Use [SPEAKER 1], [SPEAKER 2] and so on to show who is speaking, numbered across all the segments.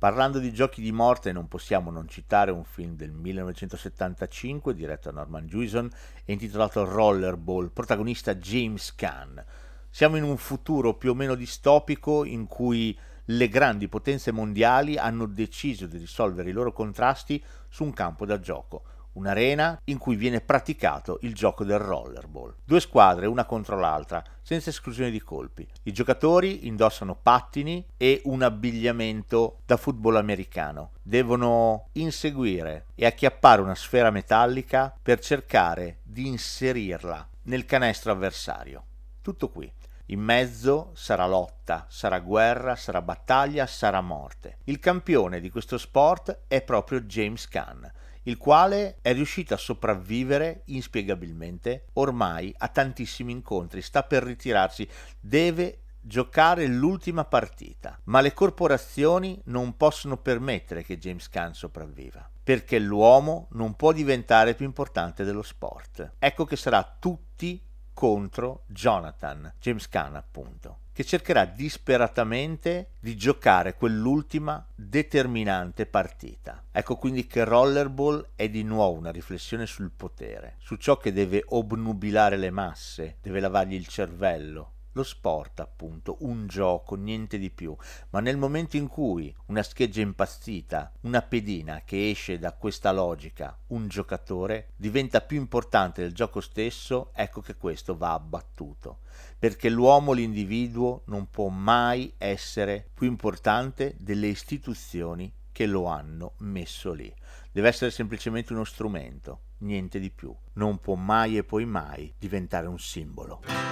[SPEAKER 1] Parlando di giochi di morte non possiamo non citare un film del 1975 diretto da Norman Jewison e intitolato Rollerball, protagonista James Caan. Siamo in un futuro più o meno distopico in cui le grandi potenze mondiali hanno deciso di risolvere i loro contrasti su un campo da gioco un'arena in cui viene praticato il gioco del rollerball. Due squadre, una contro l'altra, senza esclusione di colpi. I giocatori indossano pattini e un abbigliamento da football americano. Devono inseguire e acchiappare una sfera metallica per cercare di inserirla nel canestro avversario. Tutto qui. In mezzo sarà lotta, sarà guerra, sarà battaglia, sarà morte. Il campione di questo sport è proprio James Caan il quale è riuscito a sopravvivere inspiegabilmente ormai a tantissimi incontri, sta per ritirarsi, deve giocare l'ultima partita, ma le corporazioni non possono permettere che James Caan sopravviva, perché l'uomo non può diventare più importante dello sport. Ecco che sarà tutti contro Jonathan, James Caan appunto che cercherà disperatamente di giocare quell'ultima determinante partita. Ecco quindi che Rollerball è di nuovo una riflessione sul potere, su ciò che deve obnubilare le masse, deve lavargli il cervello, lo sport, appunto, un gioco, niente di più, ma nel momento in cui una scheggia impazzita, una pedina che esce da questa logica, un giocatore, diventa più importante del gioco stesso, ecco che questo va abbattuto, perché l'uomo, l'individuo, non può mai essere più importante delle istituzioni che lo hanno messo lì. Deve essere semplicemente uno strumento, niente di più. Non può mai e poi mai diventare un simbolo.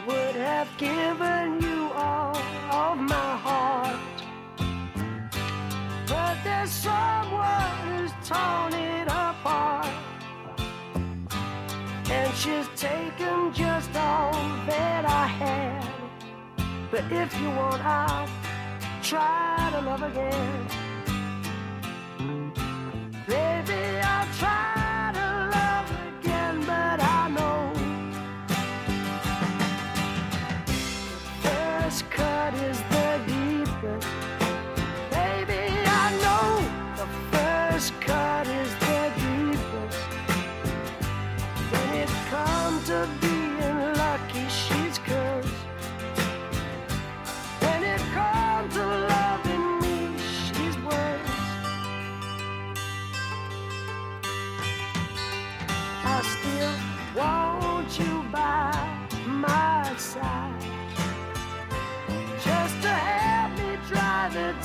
[SPEAKER 2] Have given you all of my heart. But there's someone who's torn it apart. And she's taken just all that I had. But if you want, I'll try to love again. Baby,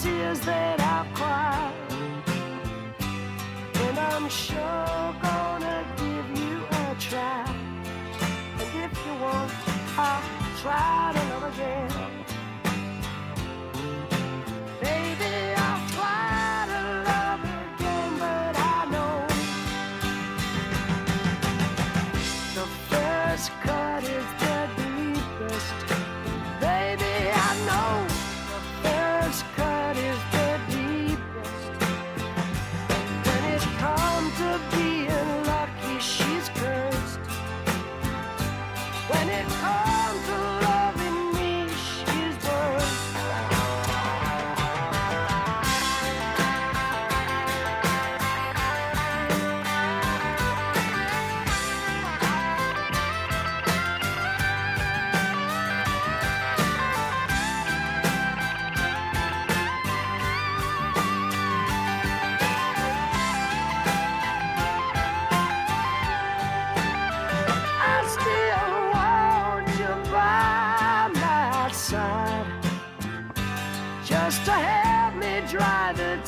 [SPEAKER 2] tears that I've cried. And I'm sure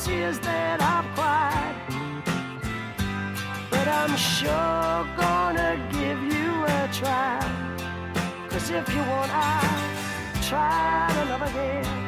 [SPEAKER 2] tears that I've cried. But I'm sure gonna give you a try. Cause if you want, I'll try love again.